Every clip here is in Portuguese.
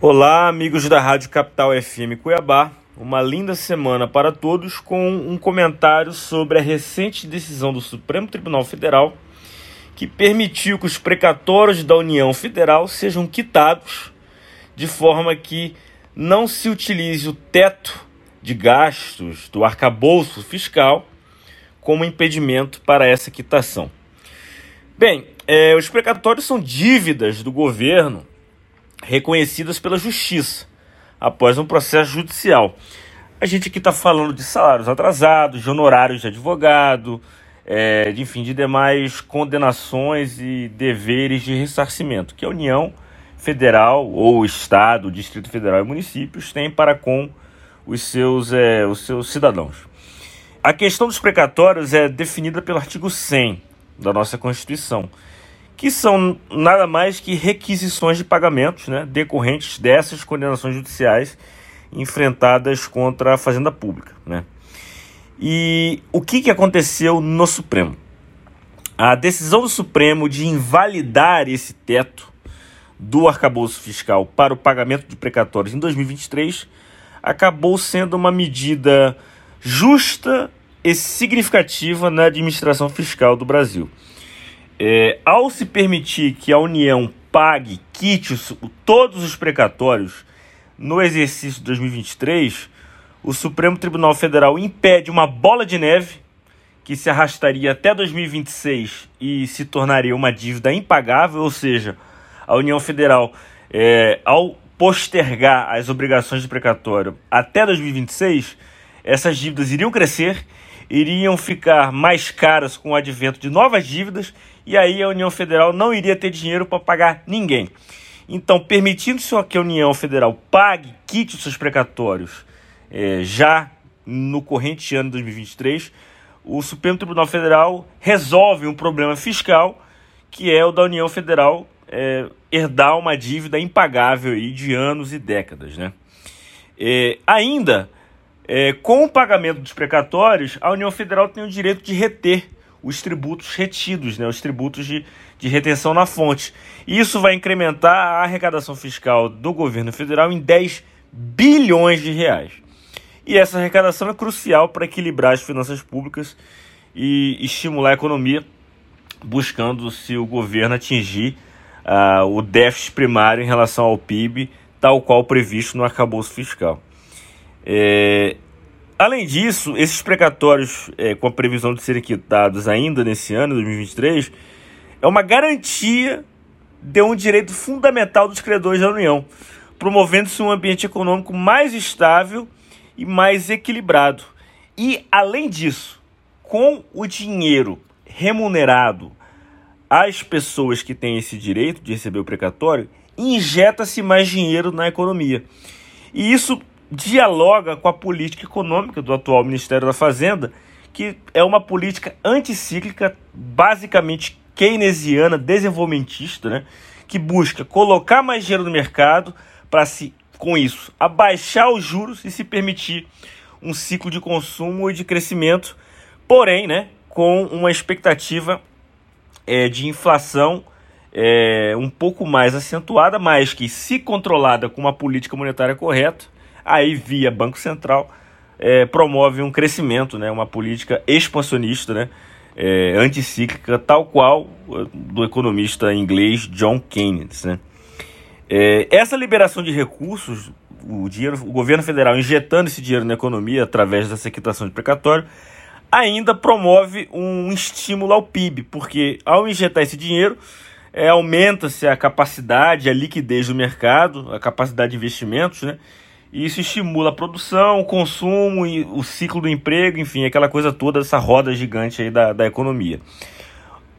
Olá, amigos da Rádio Capital FM Cuiabá. Uma linda semana para todos com um comentário sobre a recente decisão do Supremo Tribunal Federal que permitiu que os precatórios da União Federal sejam quitados de forma que não se utilize o teto de gastos do arcabouço fiscal como impedimento para essa quitação. Bem, é, os precatórios são dívidas do governo reconhecidas pela justiça após um processo judicial. A gente aqui está falando de salários atrasados, de honorários de advogado, é, de, enfim, de demais condenações e deveres de ressarcimento que a União Federal ou Estado, Distrito Federal e municípios têm para com os seus, é, os seus cidadãos. A questão dos precatórios é definida pelo artigo 100 da nossa Constituição que são nada mais que requisições de pagamentos né, decorrentes dessas condenações judiciais enfrentadas contra a Fazenda Pública. Né? E o que, que aconteceu no Supremo? A decisão do Supremo de invalidar esse teto do arcabouço fiscal para o pagamento de precatórios em 2023 acabou sendo uma medida justa e significativa na administração fiscal do Brasil. É, ao se permitir que a União pague, quite os, todos os precatórios no exercício de 2023, o Supremo Tribunal Federal impede uma bola de neve que se arrastaria até 2026 e se tornaria uma dívida impagável, ou seja, a União Federal, é, ao postergar as obrigações de precatório até 2026, essas dívidas iriam crescer iriam ficar mais caras com o advento de novas dívidas e aí a União Federal não iria ter dinheiro para pagar ninguém. Então, permitindo-se que a União Federal pague, quite os seus precatórios é, já no corrente ano de 2023, o Supremo Tribunal Federal resolve um problema fiscal que é o da União Federal é, herdar uma dívida impagável aí de anos e décadas. Né? É, ainda é, com o pagamento dos precatórios, a União Federal tem o direito de reter os tributos retidos, né, os tributos de, de retenção na fonte. Isso vai incrementar a arrecadação fiscal do governo federal em 10 bilhões de reais. E essa arrecadação é crucial para equilibrar as finanças públicas e estimular a economia, buscando se o governo atingir uh, o déficit primário em relação ao PIB, tal qual previsto no arcabouço fiscal. É, além disso, esses precatórios, é, com a previsão de serem quitados ainda nesse ano, 2023, é uma garantia de um direito fundamental dos credores da União, promovendo-se um ambiente econômico mais estável e mais equilibrado. E, além disso, com o dinheiro remunerado às pessoas que têm esse direito de receber o precatório, injeta-se mais dinheiro na economia. E isso dialoga com a política econômica do atual Ministério da Fazenda, que é uma política anticíclica, basicamente keynesiana, desenvolvimentista, né? que busca colocar mais dinheiro no mercado para se, com isso, abaixar os juros e se permitir um ciclo de consumo e de crescimento, porém, né, com uma expectativa é, de inflação é, um pouco mais acentuada, mas que, se controlada com uma política monetária correta, aí via Banco Central é, promove um crescimento, né, uma política expansionista, né, é, anticíclica, tal qual uh, do economista inglês John Keynes. Né. É, essa liberação de recursos, o, dinheiro, o governo federal injetando esse dinheiro na economia através dessa quitação de precatório, ainda promove um estímulo ao PIB, porque ao injetar esse dinheiro, é, aumenta-se a capacidade, a liquidez do mercado, a capacidade de investimentos, né? E isso estimula a produção, o consumo o ciclo do emprego, enfim, aquela coisa toda, essa roda gigante aí da, da economia.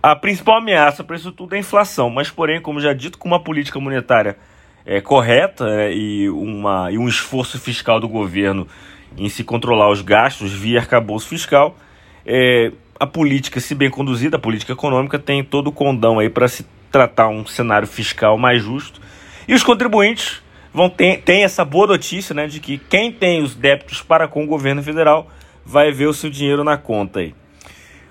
A principal ameaça para isso tudo é a inflação, mas, porém, como já dito, com uma política monetária é, correta é, e, uma, e um esforço fiscal do governo em se controlar os gastos via arcabouço fiscal, é, a política, se bem conduzida, a política econômica, tem todo o condão aí para se tratar um cenário fiscal mais justo. E os contribuintes vão ter tem essa boa notícia, né, de que quem tem os débitos para com o governo federal vai ver o seu dinheiro na conta aí.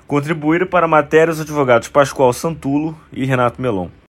Contribuíram para matérias advogados Pascoal Santulo e Renato Melon.